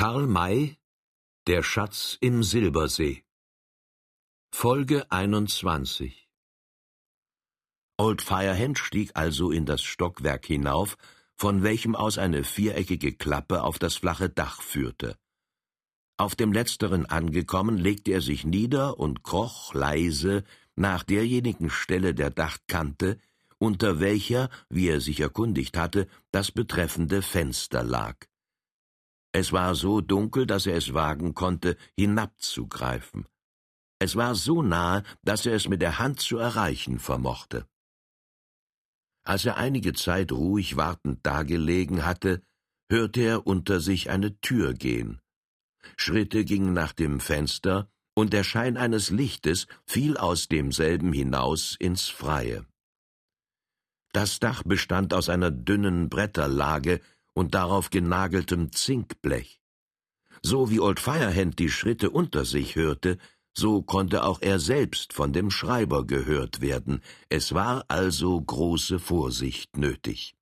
Karl May Der Schatz im Silbersee Folge 21 Old Firehand stieg also in das Stockwerk hinauf, von welchem aus eine viereckige Klappe auf das flache Dach führte. Auf dem letzteren angekommen, legte er sich nieder und kroch leise nach derjenigen Stelle der Dachkante, unter welcher, wie er sich erkundigt hatte, das betreffende Fenster lag. Es war so dunkel, dass er es wagen konnte, hinabzugreifen. Es war so nahe, dass er es mit der Hand zu erreichen vermochte. Als er einige Zeit ruhig wartend dagelegen hatte, hörte er unter sich eine Tür gehen. Schritte gingen nach dem Fenster, und der Schein eines Lichtes fiel aus demselben hinaus ins Freie. Das Dach bestand aus einer dünnen Bretterlage, und darauf genageltem Zinkblech. So wie Old Firehand die Schritte unter sich hörte, so konnte auch er selbst von dem Schreiber gehört werden, es war also große Vorsicht nötig.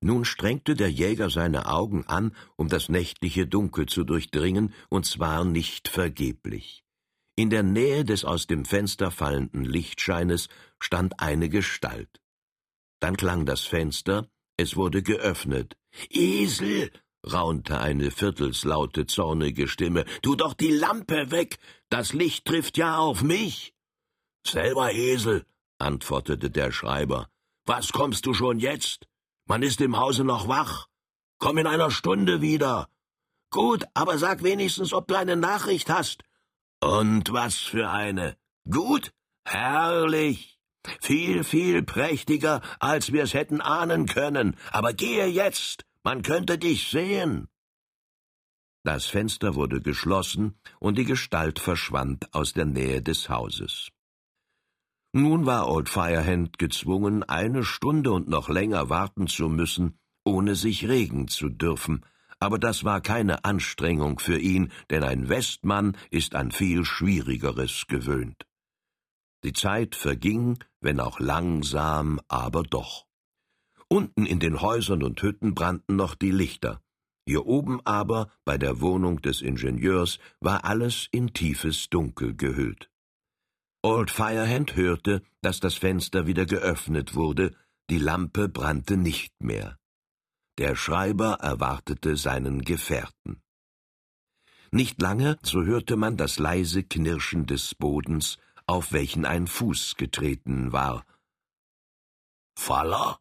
Nun strengte der Jäger seine Augen an, um das nächtliche Dunkel zu durchdringen, und zwar nicht vergeblich. In der Nähe des aus dem Fenster fallenden Lichtscheines stand eine Gestalt. Dann klang das Fenster, es wurde geöffnet. Esel! raunte eine viertelslaute, zornige Stimme. Tu doch die Lampe weg! Das Licht trifft ja auf mich! Selber Esel, antwortete der Schreiber. Was kommst du schon jetzt? Man ist im Hause noch wach. Komm in einer Stunde wieder. Gut, aber sag wenigstens, ob du eine Nachricht hast. Und was für eine? Gut? Herrlich! Viel, viel prächtiger, als wir es hätten ahnen können. Aber gehe jetzt, man könnte dich sehen. Das Fenster wurde geschlossen, und die Gestalt verschwand aus der Nähe des Hauses. Nun war Old Firehand gezwungen, eine Stunde und noch länger warten zu müssen, ohne sich regen zu dürfen, aber das war keine Anstrengung für ihn, denn ein Westmann ist an viel Schwierigeres gewöhnt. Die Zeit verging, wenn auch langsam, aber doch. Unten in den Häusern und Hütten brannten noch die Lichter. Hier oben aber, bei der Wohnung des Ingenieurs, war alles in tiefes Dunkel gehüllt. Old Firehand hörte, dass das Fenster wieder geöffnet wurde, die Lampe brannte nicht mehr. Der Schreiber erwartete seinen Gefährten. Nicht lange, so hörte man das leise Knirschen des Bodens auf welchen ein Fuß getreten war. Faller?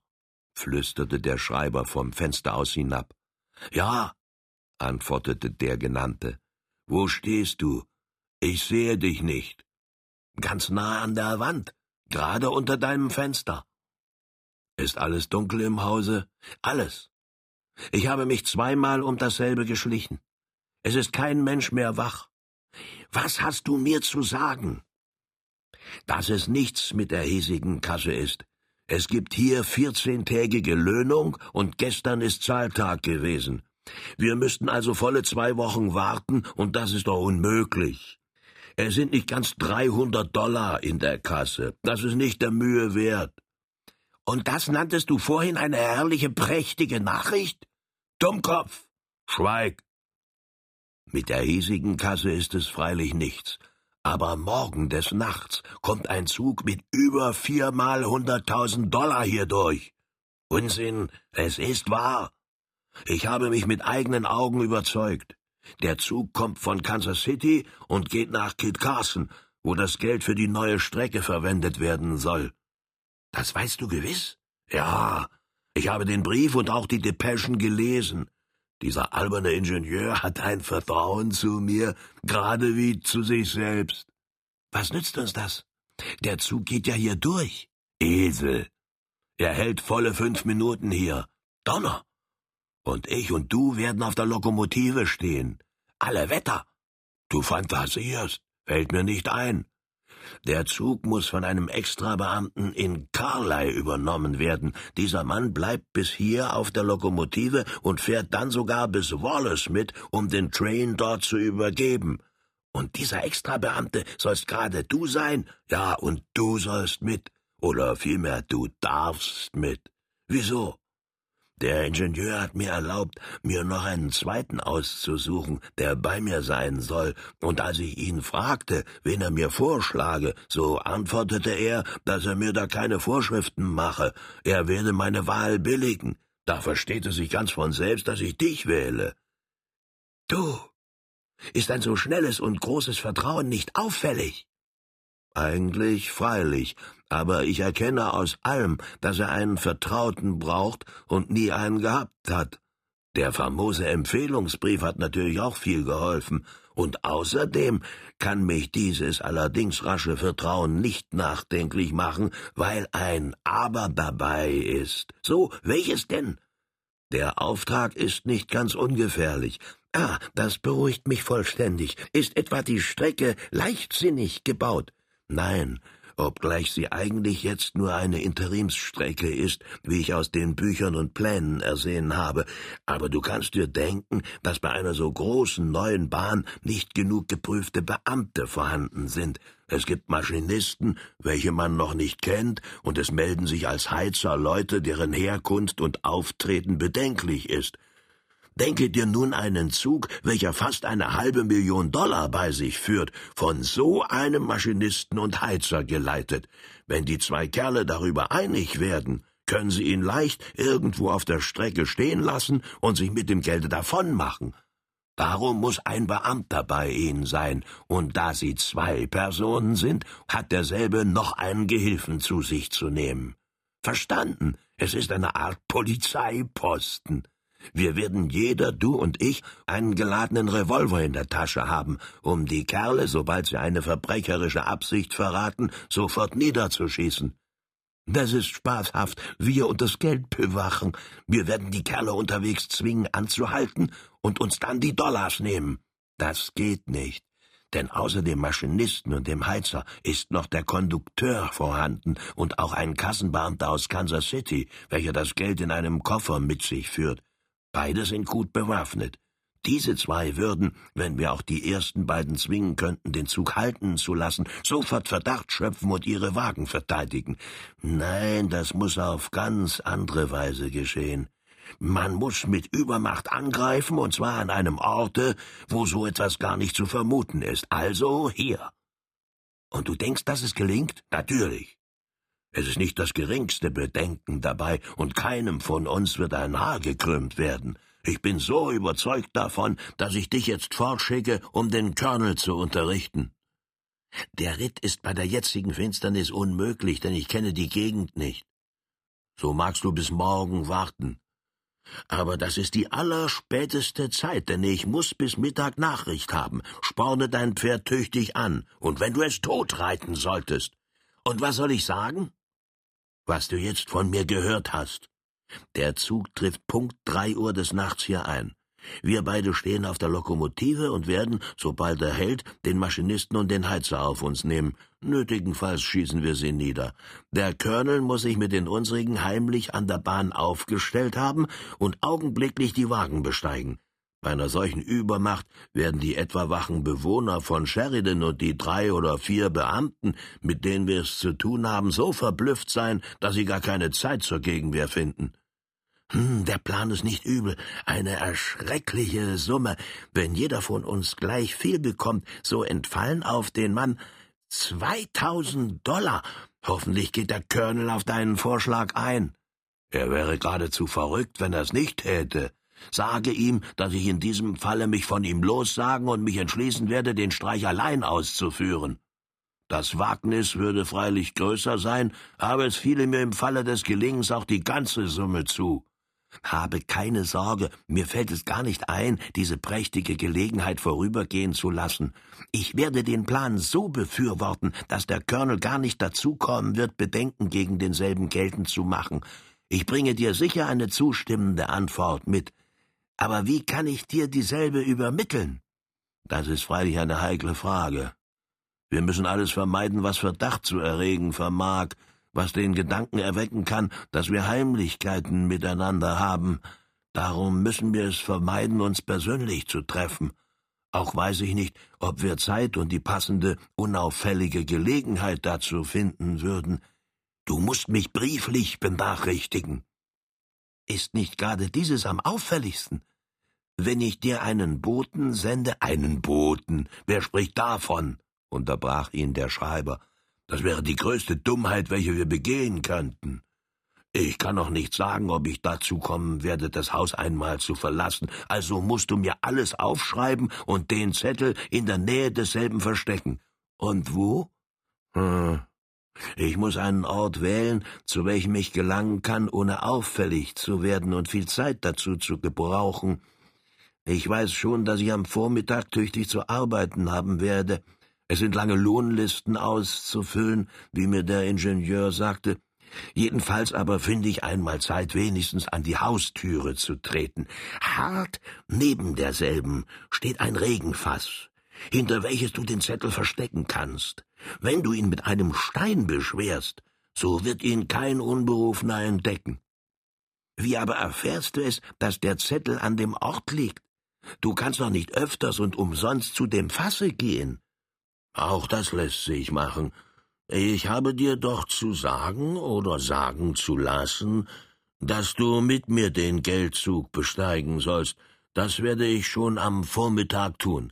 flüsterte der Schreiber vom Fenster aus hinab. Ja, antwortete der Genannte. Wo stehst du? Ich sehe dich nicht. Ganz nah an der Wand, gerade unter deinem Fenster. Ist alles dunkel im Hause? Alles. Ich habe mich zweimal um dasselbe geschlichen. Es ist kein Mensch mehr wach. Was hast du mir zu sagen? Dass es nichts mit der hiesigen Kasse ist. Es gibt hier vierzehntägige Löhnung und gestern ist Zahltag gewesen. Wir müssten also volle zwei Wochen warten und das ist doch unmöglich. Es sind nicht ganz dreihundert Dollar in der Kasse. Das ist nicht der Mühe wert. Und das nanntest du vorhin eine herrliche, prächtige Nachricht? Dummkopf! Schweig! Mit der hiesigen Kasse ist es freilich nichts, aber morgen des Nachts kommt ein Zug mit über viermal hunderttausend Dollar hier durch. Unsinn, es ist wahr. Ich habe mich mit eigenen Augen überzeugt. Der Zug kommt von Kansas City und geht nach Kit Carson, wo das Geld für die neue Strecke verwendet werden soll. Das weißt du gewiss? Ja, ich habe den Brief und auch die Depeschen gelesen. Dieser alberne Ingenieur hat ein Vertrauen zu mir, gerade wie zu sich selbst. Was nützt uns das? Der Zug geht ja hier durch. Esel. Er hält volle fünf Minuten hier. Donner. Und ich und du werden auf der Lokomotive stehen. Alle Wetter. Du fantasierst. Fällt mir nicht ein. Der Zug muss von einem Extrabeamten in Carley übernommen werden. Dieser Mann bleibt bis hier auf der Lokomotive und fährt dann sogar bis Wallace mit, um den Train dort zu übergeben. Und dieser Extrabeamte sollst gerade du sein? Ja, und du sollst mit. Oder vielmehr, du darfst mit. Wieso? Der Ingenieur hat mir erlaubt, mir noch einen zweiten auszusuchen, der bei mir sein soll, und als ich ihn fragte, wen er mir vorschlage, so antwortete er, dass er mir da keine Vorschriften mache, er werde meine Wahl billigen. Da versteht es sich ganz von selbst, dass ich dich wähle. Du, ist ein so schnelles und großes Vertrauen nicht auffällig? Eigentlich freilich, aber ich erkenne aus allem, dass er einen Vertrauten braucht und nie einen gehabt hat. Der famose Empfehlungsbrief hat natürlich auch viel geholfen, und außerdem kann mich dieses allerdings rasche Vertrauen nicht nachdenklich machen, weil ein Aber dabei ist. So, welches denn? Der Auftrag ist nicht ganz ungefährlich. Ah, das beruhigt mich vollständig. Ist etwa die Strecke leichtsinnig gebaut? Nein, obgleich sie eigentlich jetzt nur eine Interimsstrecke ist, wie ich aus den Büchern und Plänen ersehen habe, aber du kannst dir denken, dass bei einer so großen neuen Bahn nicht genug geprüfte Beamte vorhanden sind. Es gibt Maschinisten, welche man noch nicht kennt, und es melden sich als Heizer Leute, deren Herkunft und Auftreten bedenklich ist. Denke dir nun einen Zug, welcher fast eine halbe Million Dollar bei sich führt, von so einem Maschinisten und Heizer geleitet. Wenn die zwei Kerle darüber einig werden, können sie ihn leicht irgendwo auf der Strecke stehen lassen und sich mit dem Gelde davonmachen. Darum muss ein Beamter bei ihnen sein, und da sie zwei Personen sind, hat derselbe noch einen Gehilfen zu sich zu nehmen. Verstanden, es ist eine Art Polizeiposten. Wir werden jeder, du und ich, einen geladenen Revolver in der Tasche haben, um die Kerle, sobald sie eine verbrecherische Absicht verraten, sofort niederzuschießen. Das ist spaßhaft, wir und das Geld bewachen. Wir werden die Kerle unterwegs zwingen, anzuhalten und uns dann die Dollars nehmen. Das geht nicht. Denn außer dem Maschinisten und dem Heizer ist noch der Kondukteur vorhanden und auch ein Kassenbeamter aus Kansas City, welcher das Geld in einem Koffer mit sich führt. Beide sind gut bewaffnet. Diese zwei würden, wenn wir auch die ersten beiden zwingen könnten, den Zug halten zu lassen, sofort Verdacht schöpfen und ihre Wagen verteidigen. Nein, das muss auf ganz andere Weise geschehen. Man muss mit Übermacht angreifen, und zwar an einem Orte, wo so etwas gar nicht zu vermuten ist. Also hier. Und du denkst, dass es gelingt? Natürlich. Es ist nicht das geringste Bedenken dabei, und keinem von uns wird ein Haar gekrümmt werden. Ich bin so überzeugt davon, dass ich dich jetzt fortschicke, um den Colonel zu unterrichten. Der Ritt ist bei der jetzigen Finsternis unmöglich, denn ich kenne die Gegend nicht. So magst du bis morgen warten. Aber das ist die allerspäteste Zeit, denn ich muss bis Mittag Nachricht haben. Sporne dein Pferd tüchtig an, und wenn du es tot reiten solltest. Und was soll ich sagen? Was du jetzt von mir gehört hast. Der Zug trifft Punkt drei Uhr des Nachts hier ein. Wir beide stehen auf der Lokomotive und werden, sobald er hält, den Maschinisten und den Heizer auf uns nehmen. Nötigenfalls schießen wir sie nieder. Der Colonel muss sich mit den unsrigen heimlich an der Bahn aufgestellt haben und augenblicklich die Wagen besteigen. Bei einer solchen Übermacht werden die etwa wachen Bewohner von Sheridan und die drei oder vier Beamten, mit denen wir es zu tun haben, so verblüfft sein, dass sie gar keine Zeit zur Gegenwehr finden. Hm, der Plan ist nicht übel. Eine erschreckliche Summe. Wenn jeder von uns gleich viel bekommt, so entfallen auf den Mann zweitausend Dollar. Hoffentlich geht der Colonel auf deinen Vorschlag ein. Er wäre geradezu verrückt, wenn er es nicht täte. Sage ihm, dass ich in diesem Falle mich von ihm lossagen und mich entschließen werde, den Streich allein auszuführen. Das Wagnis würde freilich größer sein, aber es fiele mir im Falle des Gelingens auch die ganze Summe zu. Habe keine Sorge, mir fällt es gar nicht ein, diese prächtige Gelegenheit vorübergehen zu lassen. Ich werde den Plan so befürworten, dass der Colonel gar nicht dazukommen wird, Bedenken gegen denselben geltend zu machen. Ich bringe dir sicher eine zustimmende Antwort mit. Aber wie kann ich dir dieselbe übermitteln? Das ist freilich eine heikle Frage. Wir müssen alles vermeiden, was Verdacht zu erregen vermag, was den Gedanken erwecken kann, dass wir Heimlichkeiten miteinander haben. Darum müssen wir es vermeiden, uns persönlich zu treffen. Auch weiß ich nicht, ob wir Zeit und die passende, unauffällige Gelegenheit dazu finden würden. Du musst mich brieflich benachrichtigen. ist nicht gerade dieses am auffälligsten. Wenn ich dir einen Boten sende, einen Boten, wer spricht davon? unterbrach ihn der Schreiber. Das wäre die größte Dummheit, welche wir begehen könnten. Ich kann noch nicht sagen, ob ich dazu kommen werde, das Haus einmal zu verlassen, also musst du mir alles aufschreiben und den Zettel in der Nähe desselben verstecken. Und wo? Hm. Ich muss einen Ort wählen, zu welchem ich gelangen kann, ohne auffällig zu werden und viel Zeit dazu zu gebrauchen. Ich weiß schon, dass ich am Vormittag tüchtig zu arbeiten haben werde. Es sind lange Lohnlisten auszufüllen, wie mir der Ingenieur sagte, Jedenfalls aber finde ich einmal Zeit, wenigstens an die Haustüre zu treten. Hart neben derselben steht ein Regenfass, hinter welches du den Zettel verstecken kannst. Wenn du ihn mit einem Stein beschwerst, so wird ihn kein Unberufener entdecken. Wie aber erfährst du es, dass der Zettel an dem Ort liegt? Du kannst doch nicht öfters und umsonst zu dem Fasse gehen. Auch das lässt sich machen, ich habe dir doch zu sagen oder sagen zu lassen, dass du mit mir den Geldzug besteigen sollst. Das werde ich schon am Vormittag tun.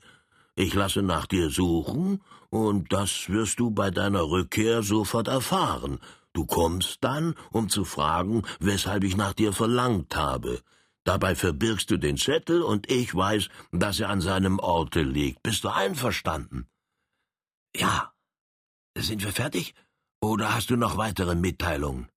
Ich lasse nach dir suchen, und das wirst du bei deiner Rückkehr sofort erfahren. Du kommst dann, um zu fragen, weshalb ich nach dir verlangt habe. Dabei verbirgst du den Zettel, und ich weiß, dass er an seinem Orte liegt. Bist du einverstanden? Ja, sind wir fertig? Oder hast du noch weitere Mitteilungen?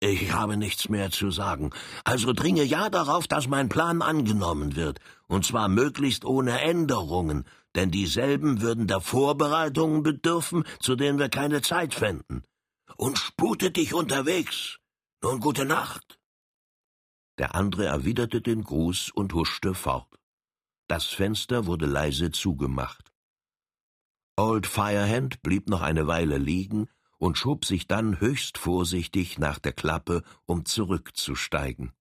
Ich habe nichts mehr zu sagen. Also dringe ja darauf, dass mein Plan angenommen wird, und zwar möglichst ohne Änderungen, denn dieselben würden der Vorbereitungen bedürfen, zu denen wir keine Zeit fänden. Und spute dich unterwegs. Nun gute Nacht. Der andere erwiderte den Gruß und huschte fort. Das Fenster wurde leise zugemacht. Old Firehand blieb noch eine Weile liegen und schob sich dann höchst vorsichtig nach der Klappe, um zurückzusteigen.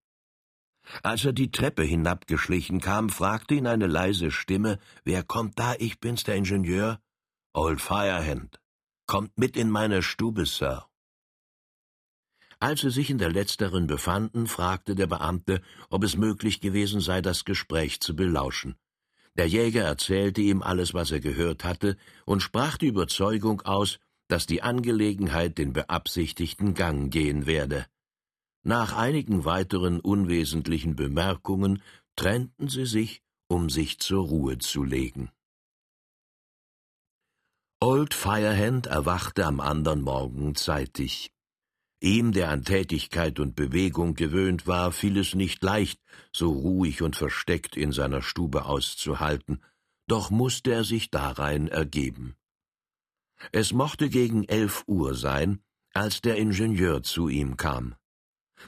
Als er die Treppe hinabgeschlichen kam, fragte ihn eine leise Stimme, »Wer kommt da? Ich bin's, der Ingenieur.« »Old Firehand. Kommt mit in meine Stube, Sir.« Als sie sich in der letzteren befanden, fragte der Beamte, ob es möglich gewesen sei, das Gespräch zu belauschen. Der Jäger erzählte ihm alles, was er gehört hatte, und sprach die Überzeugung aus, dass die Angelegenheit den beabsichtigten Gang gehen werde. Nach einigen weiteren unwesentlichen Bemerkungen trennten sie sich, um sich zur Ruhe zu legen. Old Firehand erwachte am andern Morgen zeitig. Ihm, der an Tätigkeit und Bewegung gewöhnt war, fiel es nicht leicht, so ruhig und versteckt in seiner Stube auszuhalten, doch musste er sich darein ergeben. Es mochte gegen elf Uhr sein, als der Ingenieur zu ihm kam.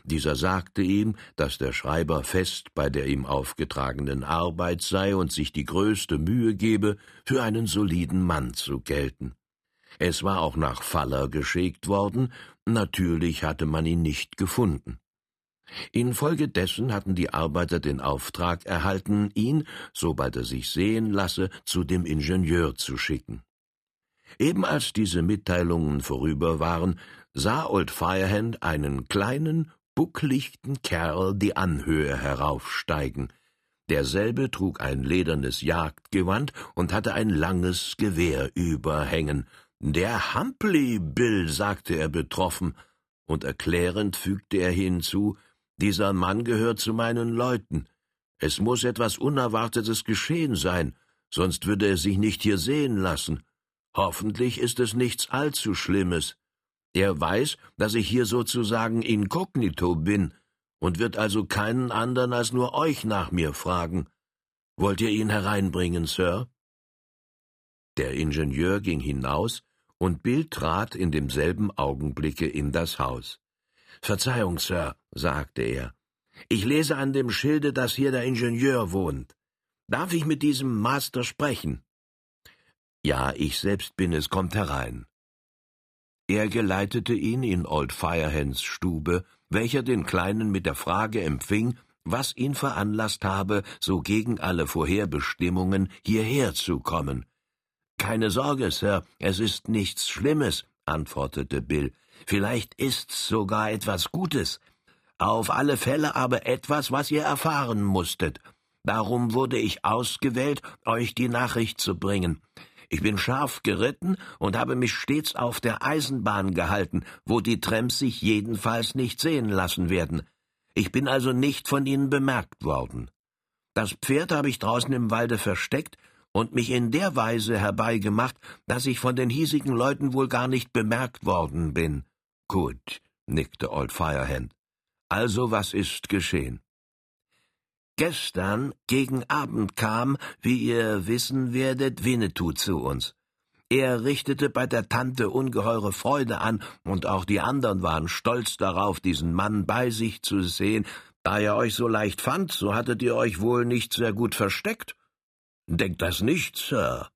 Dieser sagte ihm, dass der Schreiber fest bei der ihm aufgetragenen Arbeit sei und sich die größte Mühe gebe, für einen soliden Mann zu gelten. Es war auch nach Faller geschickt worden, natürlich hatte man ihn nicht gefunden. Infolgedessen hatten die Arbeiter den Auftrag erhalten, ihn, sobald er sich sehen lasse, zu dem Ingenieur zu schicken. Eben als diese Mitteilungen vorüber waren, sah Old Firehand einen kleinen, bucklichten Kerl die Anhöhe heraufsteigen. Derselbe trug ein ledernes Jagdgewand und hatte ein langes Gewehr überhängen, der Humpley Bill, sagte er betroffen, und erklärend fügte er hinzu, dieser Mann gehört zu meinen Leuten. Es muss etwas Unerwartetes geschehen sein, sonst würde er sich nicht hier sehen lassen. Hoffentlich ist es nichts allzu Schlimmes. Er weiß, dass ich hier sozusagen inkognito bin und wird also keinen anderen als nur euch nach mir fragen. Wollt ihr ihn hereinbringen, Sir? Der Ingenieur ging hinaus und Bill trat in demselben Augenblicke in das Haus. Verzeihung, Sir, sagte er. Ich lese an dem Schilde, dass hier der Ingenieur wohnt. Darf ich mit diesem Master sprechen? Ja, ich selbst bin es, kommt herein. Er geleitete ihn in Old Firehands Stube, welcher den Kleinen mit der Frage empfing, was ihn veranlasst habe, so gegen alle Vorherbestimmungen hierher zu kommen. Keine Sorge, Sir, es ist nichts Schlimmes, antwortete Bill. Vielleicht ist's sogar etwas Gutes. Auf alle Fälle aber etwas, was ihr erfahren musstet. Darum wurde ich ausgewählt, euch die Nachricht zu bringen. Ich bin scharf geritten und habe mich stets auf der Eisenbahn gehalten, wo die Tramps sich jedenfalls nicht sehen lassen werden. Ich bin also nicht von ihnen bemerkt worden. Das Pferd habe ich draußen im Walde versteckt und mich in der Weise herbeigemacht, dass ich von den hiesigen Leuten wohl gar nicht bemerkt worden bin. Gut, nickte Old Firehand. Also was ist geschehen? Gestern gegen Abend kam, wie ihr wissen werdet, Winnetou zu uns. Er richtete bei der Tante ungeheure Freude an, und auch die anderen waren stolz darauf, diesen Mann bei sich zu sehen. Da er euch so leicht fand, so hattet ihr euch wohl nicht sehr gut versteckt. Denkt das nicht, Sir.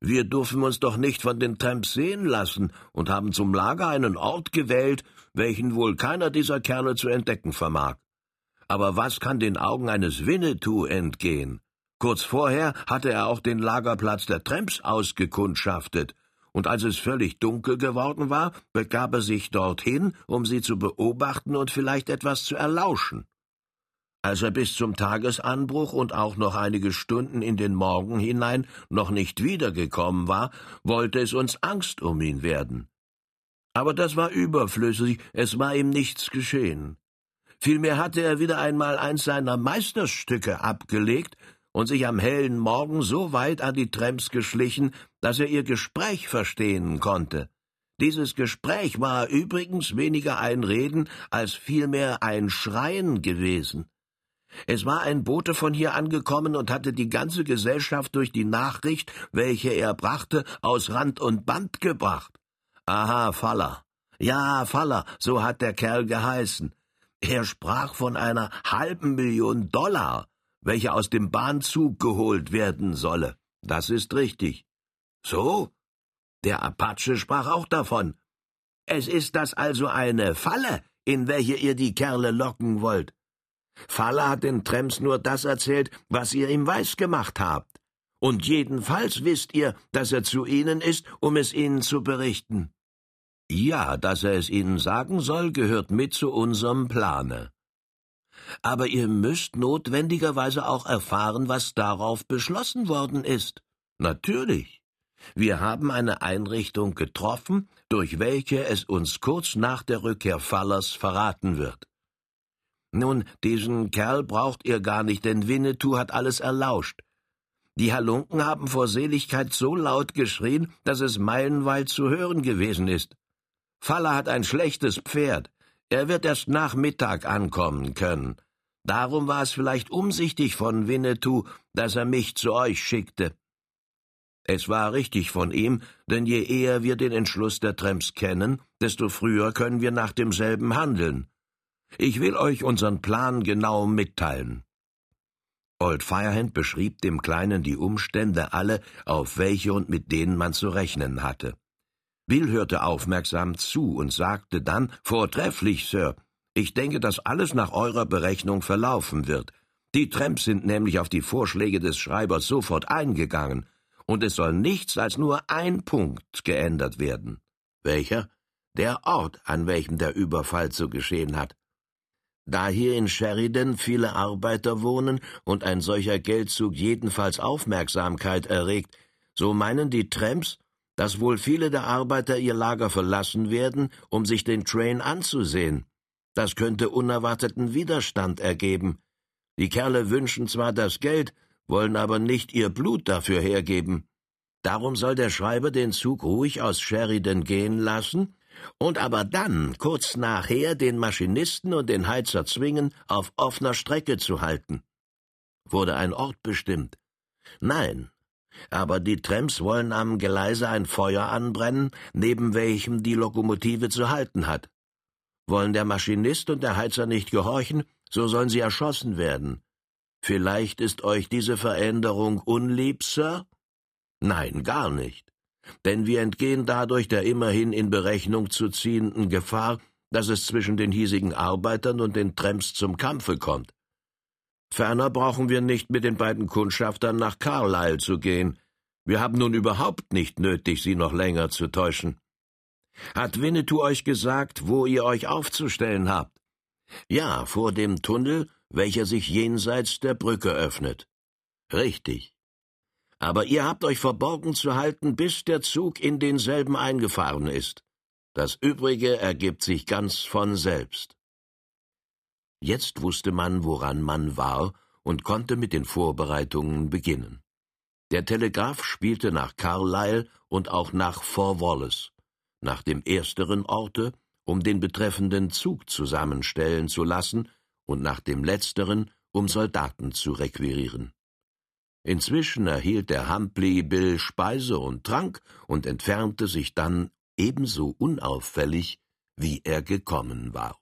Wir dürfen uns doch nicht von den Tramps sehen lassen und haben zum Lager einen Ort gewählt, welchen wohl keiner dieser Kerle zu entdecken vermag. Aber was kann den Augen eines Winnetou entgehen? Kurz vorher hatte er auch den Lagerplatz der Tramps ausgekundschaftet, und als es völlig dunkel geworden war, begab er sich dorthin, um sie zu beobachten und vielleicht etwas zu erlauschen. Als er bis zum Tagesanbruch und auch noch einige Stunden in den Morgen hinein noch nicht wiedergekommen war, wollte es uns Angst um ihn werden. Aber das war überflüssig, es war ihm nichts geschehen. Vielmehr hatte er wieder einmal eins seiner Meisterstücke abgelegt und sich am hellen Morgen so weit an die Tramps geschlichen, dass er ihr Gespräch verstehen konnte. Dieses Gespräch war übrigens weniger ein Reden als vielmehr ein Schreien gewesen. Es war ein Bote von hier angekommen und hatte die ganze Gesellschaft durch die Nachricht, welche er brachte, aus Rand und Band gebracht. Aha, Faller. Ja, Faller, so hat der Kerl geheißen. Er sprach von einer halben Million Dollar, welche aus dem Bahnzug geholt werden solle. Das ist richtig. So? Der Apache sprach auch davon. Es ist das also eine Falle, in welche ihr die Kerle locken wollt. Faller hat den Trems nur das erzählt, was ihr ihm weisgemacht habt. Und jedenfalls wisst ihr, dass er zu ihnen ist, um es ihnen zu berichten. Ja, dass er es ihnen sagen soll, gehört mit zu unserem Plane. Aber ihr müsst notwendigerweise auch erfahren, was darauf beschlossen worden ist. Natürlich. Wir haben eine Einrichtung getroffen, durch welche es uns kurz nach der Rückkehr Fallers verraten wird. Nun, diesen Kerl braucht ihr gar nicht, denn Winnetou hat alles erlauscht. Die Halunken haben vor Seligkeit so laut geschrien, dass es meilenweit zu hören gewesen ist. Faller hat ein schlechtes Pferd. Er wird erst nach Mittag ankommen können. Darum war es vielleicht umsichtig von Winnetou, dass er mich zu euch schickte. Es war richtig von ihm, denn je eher wir den Entschluss der Tramps kennen, desto früher können wir nach demselben handeln. Ich will euch unseren Plan genau mitteilen. Old Firehand beschrieb dem Kleinen die Umstände alle, auf welche und mit denen man zu rechnen hatte. Bill hörte aufmerksam zu und sagte dann Vortrefflich, Sir. Ich denke, dass alles nach eurer Berechnung verlaufen wird. Die Tramps sind nämlich auf die Vorschläge des Schreibers sofort eingegangen, und es soll nichts als nur ein Punkt geändert werden. Welcher? Der Ort, an welchem der Überfall zu geschehen hat. Da hier in Sheridan viele Arbeiter wohnen und ein solcher Geldzug jedenfalls Aufmerksamkeit erregt, so meinen die Tramps, dass wohl viele der Arbeiter ihr Lager verlassen werden, um sich den Train anzusehen. Das könnte unerwarteten Widerstand ergeben. Die Kerle wünschen zwar das Geld, wollen aber nicht ihr Blut dafür hergeben. Darum soll der Schreiber den Zug ruhig aus Sheridan gehen lassen und aber dann, kurz nachher, den Maschinisten und den Heizer zwingen, auf offener Strecke zu halten. Wurde ein Ort bestimmt? Nein. Aber die Trams wollen am Geleise ein Feuer anbrennen, neben welchem die Lokomotive zu halten hat. Wollen der Maschinist und der Heizer nicht gehorchen, so sollen sie erschossen werden. Vielleicht ist euch diese Veränderung unlieb, Sir? Nein, gar nicht denn wir entgehen dadurch der immerhin in Berechnung zu ziehenden Gefahr, dass es zwischen den hiesigen Arbeitern und den Tramps zum Kampfe kommt. Ferner brauchen wir nicht mit den beiden Kundschaftern nach Carlisle zu gehen. Wir haben nun überhaupt nicht nötig, sie noch länger zu täuschen. Hat Winnetou euch gesagt, wo ihr euch aufzustellen habt? Ja, vor dem Tunnel, welcher sich jenseits der Brücke öffnet. Richtig. Aber ihr habt euch verborgen zu halten, bis der Zug in denselben eingefahren ist. Das Übrige ergibt sich ganz von selbst. Jetzt wusste man, woran man war und konnte mit den Vorbereitungen beginnen. Der Telegraph spielte nach Carlisle und auch nach Fort Wallace, nach dem ersteren Orte, um den betreffenden Zug zusammenstellen zu lassen, und nach dem letzteren, um Soldaten zu requirieren. Inzwischen erhielt der Humpley Bill Speise und Trank und entfernte sich dann ebenso unauffällig, wie er gekommen war.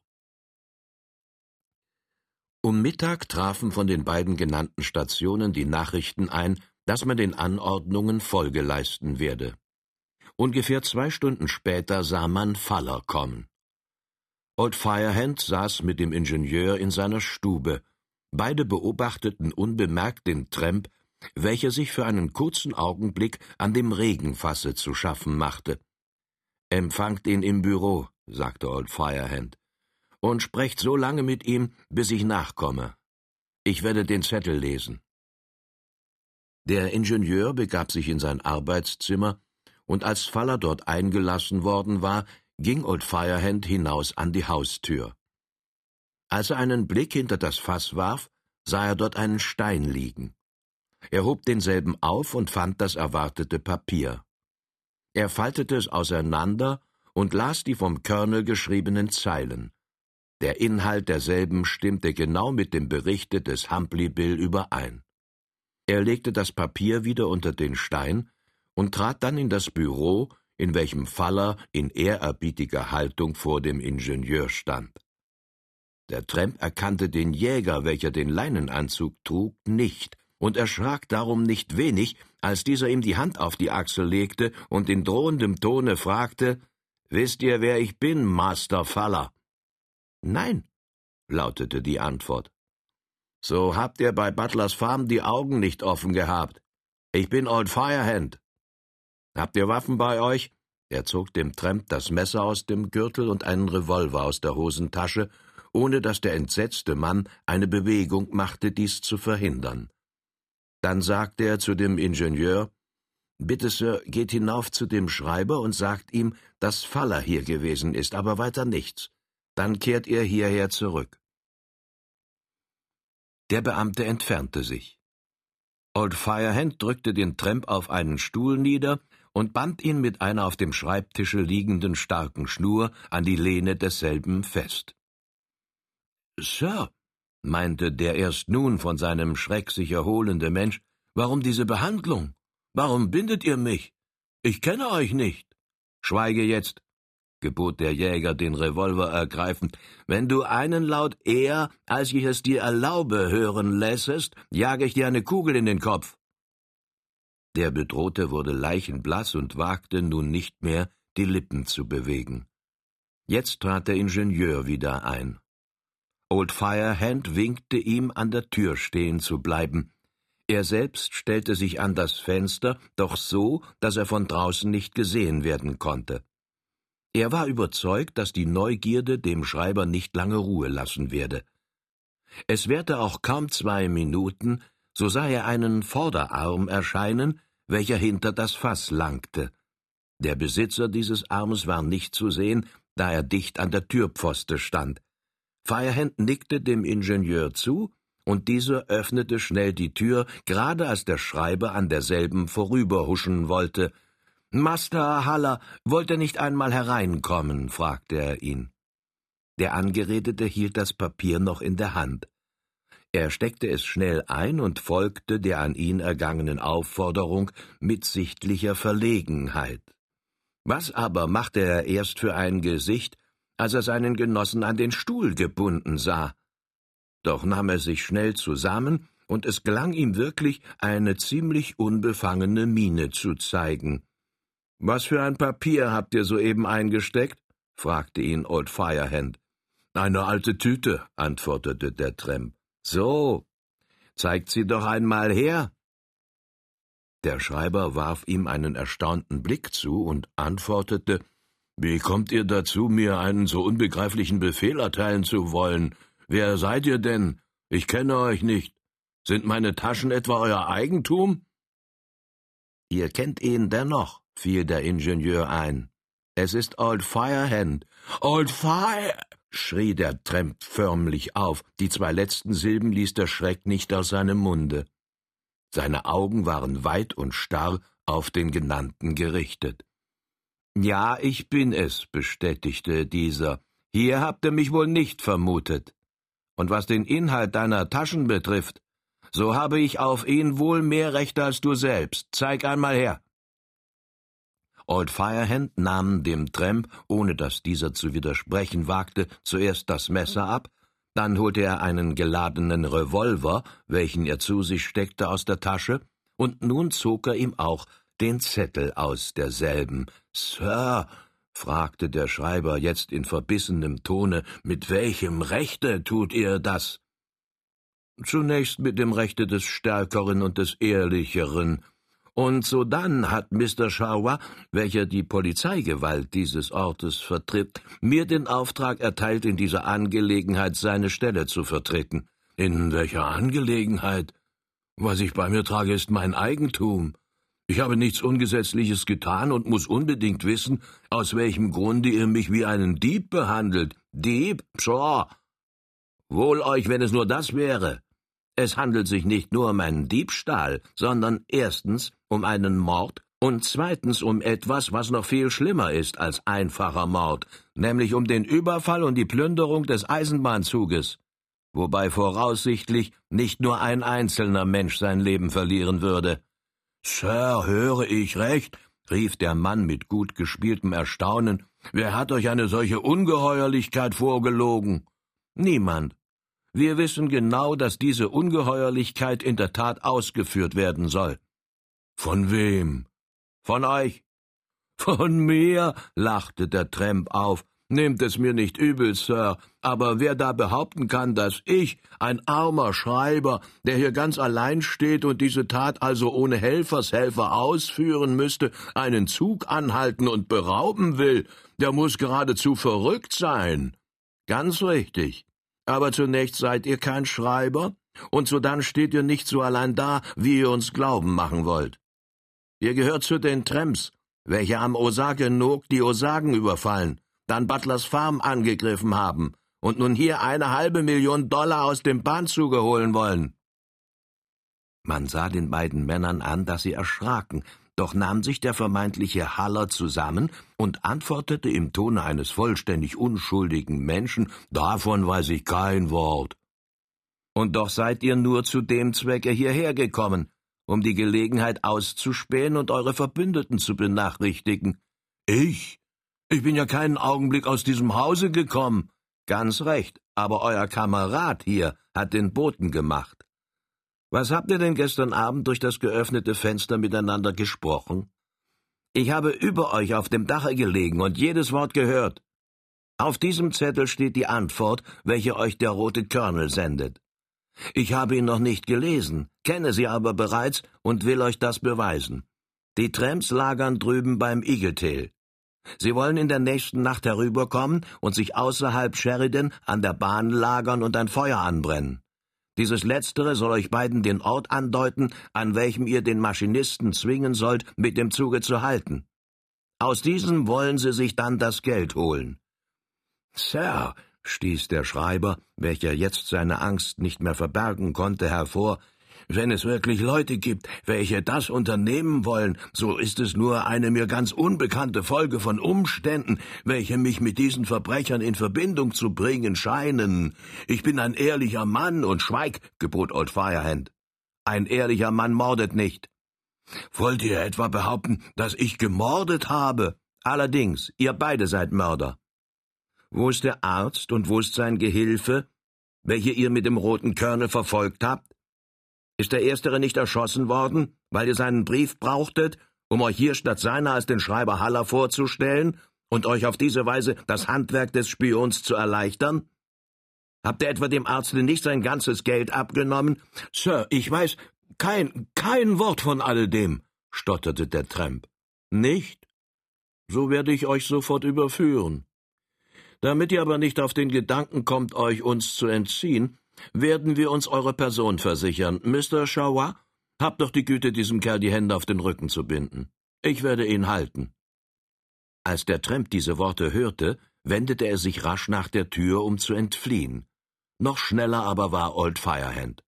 Um Mittag trafen von den beiden genannten Stationen die Nachrichten ein, dass man den Anordnungen Folge leisten werde. Ungefähr zwei Stunden später sah man Faller kommen. Old Firehand saß mit dem Ingenieur in seiner Stube. Beide beobachteten unbemerkt den Tramp, welcher sich für einen kurzen Augenblick an dem Regenfasse zu schaffen machte. Empfangt ihn im Büro, sagte Old Firehand, und sprecht so lange mit ihm, bis ich nachkomme. Ich werde den Zettel lesen. Der Ingenieur begab sich in sein Arbeitszimmer, und als Faller dort eingelassen worden war, ging Old Firehand hinaus an die Haustür. Als er einen Blick hinter das Fass warf, sah er dort einen Stein liegen. Er hob denselben auf und fand das erwartete Papier. Er faltete es auseinander und las die vom Colonel geschriebenen Zeilen. Der Inhalt derselben stimmte genau mit dem Berichte des Humpley Bill überein. Er legte das Papier wieder unter den Stein und trat dann in das Büro, in welchem Faller in ehrerbietiger Haltung vor dem Ingenieur stand. Der Tramp erkannte den Jäger, welcher den Leinenanzug trug, nicht und erschrak darum nicht wenig, als dieser ihm die Hand auf die Achsel legte und in drohendem Tone fragte: Wisst ihr, wer ich bin, Master Faller? Nein, lautete die Antwort. So habt ihr bei Butlers Farm die Augen nicht offen gehabt. Ich bin Old Firehand. Habt ihr Waffen bei euch? Er zog dem Tramp das Messer aus dem Gürtel und einen Revolver aus der Hosentasche, ohne dass der entsetzte Mann eine Bewegung machte, dies zu verhindern. Dann sagte er zu dem Ingenieur Bitte, Sir, geht hinauf zu dem Schreiber und sagt ihm, dass Faller hier gewesen ist, aber weiter nichts. Dann kehrt ihr hierher zurück. Der Beamte entfernte sich. Old Firehand drückte den Tramp auf einen Stuhl nieder und band ihn mit einer auf dem Schreibtische liegenden starken Schnur an die Lehne desselben fest. Sir, meinte der erst nun von seinem Schreck sich erholende Mensch, warum diese Behandlung? Warum bindet ihr mich? Ich kenne euch nicht. Schweige jetzt, gebot der Jäger den Revolver ergreifend, wenn du einen Laut eher, als ich es dir erlaube, hören lässest, jage ich dir eine Kugel in den Kopf. Der Bedrohte wurde leichenblaß und wagte nun nicht mehr, die Lippen zu bewegen. Jetzt trat der Ingenieur wieder ein. Old Firehand winkte ihm, an der Tür stehen zu bleiben. Er selbst stellte sich an das Fenster, doch so, dass er von draußen nicht gesehen werden konnte. Er war überzeugt, dass die Neugierde dem Schreiber nicht lange Ruhe lassen werde. Es währte auch kaum zwei Minuten, so sah er einen Vorderarm erscheinen, welcher hinter das Fass langte. Der Besitzer dieses Arms war nicht zu sehen, da er dicht an der Türpfoste stand. Firehand nickte dem Ingenieur zu, und dieser öffnete schnell die Tür, gerade als der Schreiber an derselben vorüberhuschen wollte, Master Haller, wollt ihr nicht einmal hereinkommen? fragte er ihn. Der Angeredete hielt das Papier noch in der Hand. Er steckte es schnell ein und folgte der an ihn ergangenen Aufforderung mit sichtlicher Verlegenheit. Was aber machte er erst für ein Gesicht, als er seinen Genossen an den Stuhl gebunden sah? Doch nahm er sich schnell zusammen, und es gelang ihm wirklich, eine ziemlich unbefangene Miene zu zeigen. Was für ein Papier habt ihr soeben eingesteckt? fragte ihn Old Firehand. Eine alte Tüte, antwortete der Tramp. So, zeigt sie doch einmal her. Der Schreiber warf ihm einen erstaunten Blick zu und antwortete Wie kommt ihr dazu, mir einen so unbegreiflichen Befehl erteilen zu wollen? Wer seid ihr denn? Ich kenne euch nicht. Sind meine Taschen etwa euer Eigentum? Ihr kennt ihn dennoch, fiel der Ingenieur ein. Es ist Old Firehand. Old Fire! schrie der Tramp förmlich auf. Die zwei letzten Silben ließ der Schreck nicht aus seinem Munde. Seine Augen waren weit und starr auf den Genannten gerichtet. Ja, ich bin es, bestätigte dieser. Hier habt ihr mich wohl nicht vermutet. Und was den Inhalt deiner Taschen betrifft, so habe ich auf ihn wohl mehr Rechte als du selbst. Zeig einmal her. Old Firehand nahm dem Tramp, ohne dass dieser zu widersprechen wagte, zuerst das Messer ab, dann holte er einen geladenen Revolver, welchen er zu sich steckte, aus der Tasche, und nun zog er ihm auch den Zettel aus derselben. Sir, fragte der Schreiber jetzt in verbissenem Tone, mit welchem Rechte tut ihr das? Zunächst mit dem Rechte des Stärkeren und des Ehrlicheren. Und sodann hat Mr. Sharwa, welcher die Polizeigewalt dieses Ortes vertritt, mir den Auftrag erteilt, in dieser Angelegenheit seine Stelle zu vertreten. In welcher Angelegenheit? Was ich bei mir trage, ist mein Eigentum. Ich habe nichts Ungesetzliches getan und muss unbedingt wissen, aus welchem Grunde ihr mich wie einen Dieb behandelt. Dieb? Pshaw! Wohl euch, wenn es nur das wäre. Es handelt sich nicht nur um einen Diebstahl, sondern erstens um einen Mord und zweitens um etwas, was noch viel schlimmer ist als einfacher Mord, nämlich um den Überfall und die Plünderung des Eisenbahnzuges, wobei voraussichtlich nicht nur ein einzelner Mensch sein Leben verlieren würde. Sir, höre ich recht? rief der Mann mit gut gespieltem Erstaunen. Wer hat euch eine solche Ungeheuerlichkeit vorgelogen? Niemand. Wir wissen genau, dass diese Ungeheuerlichkeit in der Tat ausgeführt werden soll. Von wem? Von euch. Von mir, lachte der Tramp auf. Nehmt es mir nicht übel, Sir, aber wer da behaupten kann, dass ich, ein armer Schreiber, der hier ganz allein steht und diese Tat also ohne Helfershelfer ausführen müsste, einen Zug anhalten und berauben will, der muss geradezu verrückt sein. Ganz richtig. Aber zunächst seid ihr kein Schreiber, und sodann steht ihr nicht so allein da, wie ihr uns glauben machen wollt. Ihr gehört zu den Tramps, welche am Osage Nog die Osagen überfallen dann Butlers Farm angegriffen haben und nun hier eine halbe Million Dollar aus dem Bahnzuge holen wollen. Man sah den beiden Männern an, dass sie erschraken, doch nahm sich der vermeintliche Haller zusammen und antwortete im Tone eines vollständig unschuldigen Menschen Davon weiß ich kein Wort. Und doch seid ihr nur zu dem Zwecke hierher gekommen, um die Gelegenheit auszuspähen und eure Verbündeten zu benachrichtigen. Ich? Ich bin ja keinen Augenblick aus diesem Hause gekommen. Ganz recht, aber euer Kamerad hier hat den Boten gemacht. Was habt ihr denn gestern Abend durch das geöffnete Fenster miteinander gesprochen? Ich habe über euch auf dem Dache gelegen und jedes Wort gehört. Auf diesem Zettel steht die Antwort, welche euch der rote Colonel sendet. Ich habe ihn noch nicht gelesen, kenne sie aber bereits und will euch das beweisen. Die Tramps lagern drüben beim Eagletail. Sie wollen in der nächsten Nacht herüberkommen und sich außerhalb Sheridan an der Bahn lagern und ein Feuer anbrennen. Dieses Letztere soll euch beiden den Ort andeuten, an welchem ihr den Maschinisten zwingen sollt, mit dem Zuge zu halten. Aus diesem wollen sie sich dann das Geld holen. Sir, stieß der Schreiber, welcher jetzt seine Angst nicht mehr verbergen konnte, hervor, wenn es wirklich Leute gibt, welche das unternehmen wollen, so ist es nur eine mir ganz unbekannte Folge von Umständen, welche mich mit diesen Verbrechern in Verbindung zu bringen scheinen. Ich bin ein ehrlicher Mann und schweig, gebot Old Firehand. Ein ehrlicher Mann mordet nicht. Wollt ihr etwa behaupten, dass ich gemordet habe? Allerdings, ihr beide seid Mörder. Wo ist der Arzt und wo ist sein Gehilfe, welche ihr mit dem roten Körner verfolgt habt? Ist der Erstere nicht erschossen worden, weil ihr seinen Brief brauchtet, um euch hier statt seiner als den Schreiber Haller vorzustellen und euch auf diese Weise das Handwerk des Spions zu erleichtern? Habt ihr etwa dem Arzte nicht sein ganzes Geld abgenommen? Sir, ich weiß kein, kein Wort von alledem, stotterte der Tramp. Nicht? so werde ich euch sofort überführen. Damit ihr aber nicht auf den Gedanken kommt, euch uns zu entziehen, werden wir uns eure Person versichern. Mr. Chauat, habt doch die Güte, diesem Kerl die Hände auf den Rücken zu binden. Ich werde ihn halten. Als der Tramp diese Worte hörte, wendete er sich rasch nach der Tür, um zu entfliehen. Noch schneller aber war Old Firehand.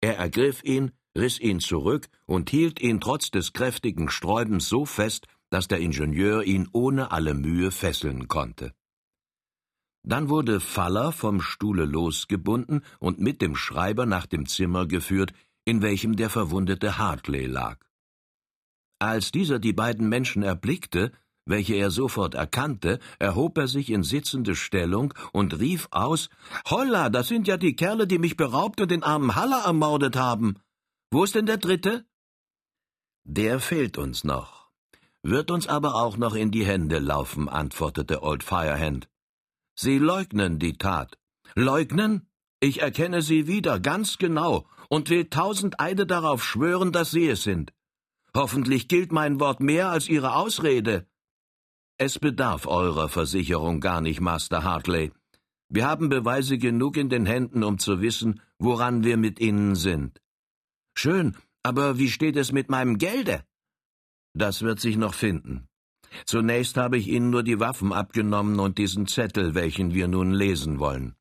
Er ergriff ihn, riss ihn zurück und hielt ihn trotz des kräftigen Sträubens so fest, dass der Ingenieur ihn ohne alle Mühe fesseln konnte. Dann wurde Faller vom Stuhle losgebunden und mit dem Schreiber nach dem Zimmer geführt, in welchem der verwundete Hartley lag. Als dieser die beiden Menschen erblickte, welche er sofort erkannte, erhob er sich in sitzende Stellung und rief aus Holla, das sind ja die Kerle, die mich beraubt und den armen Haller ermordet haben. Wo ist denn der dritte? Der fehlt uns noch, wird uns aber auch noch in die Hände laufen, antwortete Old Firehand. Sie leugnen die Tat. Leugnen? Ich erkenne sie wieder, ganz genau, und will tausend Eide darauf schwören, dass sie es sind. Hoffentlich gilt mein Wort mehr als Ihre Ausrede. Es bedarf eurer Versicherung gar nicht, Master Hartley. Wir haben Beweise genug in den Händen, um zu wissen, woran wir mit ihnen sind. Schön, aber wie steht es mit meinem Gelde? Das wird sich noch finden. Zunächst habe ich Ihnen nur die Waffen abgenommen und diesen Zettel, welchen wir nun lesen wollen.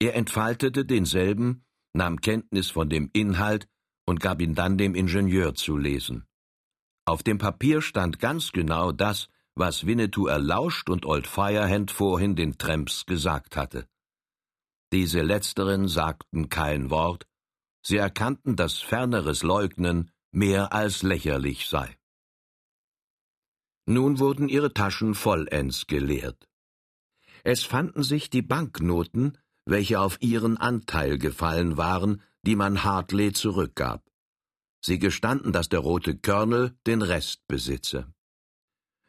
Er entfaltete denselben, nahm Kenntnis von dem Inhalt und gab ihn dann dem Ingenieur zu lesen. Auf dem Papier stand ganz genau das, was Winnetou erlauscht und Old Firehand vorhin den Tramps gesagt hatte. Diese letzteren sagten kein Wort, sie erkannten, dass ferneres Leugnen mehr als lächerlich sei. Nun wurden ihre Taschen vollends geleert. Es fanden sich die Banknoten, welche auf ihren Anteil gefallen waren, die man Hartley zurückgab. Sie gestanden, dass der rote Colonel den Rest besitze.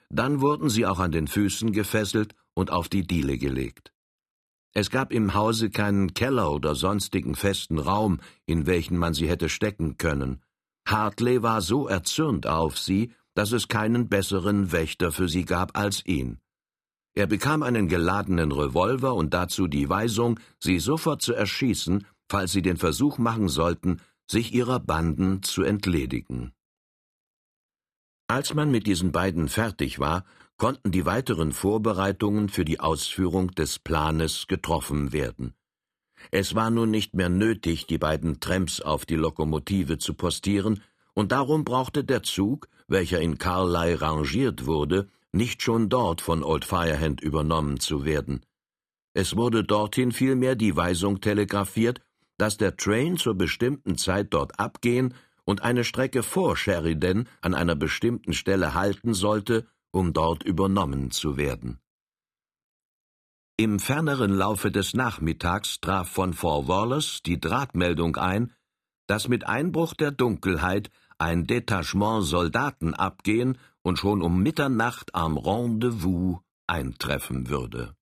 Dann wurden sie auch an den Füßen gefesselt und auf die Diele gelegt. Es gab im Hause keinen Keller oder sonstigen festen Raum, in welchen man sie hätte stecken können. Hartley war so erzürnt auf sie, dass es keinen besseren Wächter für sie gab als ihn. Er bekam einen geladenen Revolver und dazu die Weisung, sie sofort zu erschießen, falls sie den Versuch machen sollten, sich ihrer Banden zu entledigen. Als man mit diesen beiden fertig war, konnten die weiteren Vorbereitungen für die Ausführung des Planes getroffen werden. Es war nun nicht mehr nötig, die beiden Tramps auf die Lokomotive zu postieren, und darum brauchte der Zug, welcher in Carlisle rangiert wurde, nicht schon dort von Old Firehand übernommen zu werden. Es wurde dorthin vielmehr die Weisung telegrafiert, dass der Train zur bestimmten Zeit dort abgehen und eine Strecke vor Sheridan an einer bestimmten Stelle halten sollte, um dort übernommen zu werden. Im ferneren Laufe des Nachmittags traf von Fort Wallace die Drahtmeldung ein, dass mit Einbruch der Dunkelheit ein Detachement Soldaten abgehen und schon um Mitternacht am Rendezvous eintreffen würde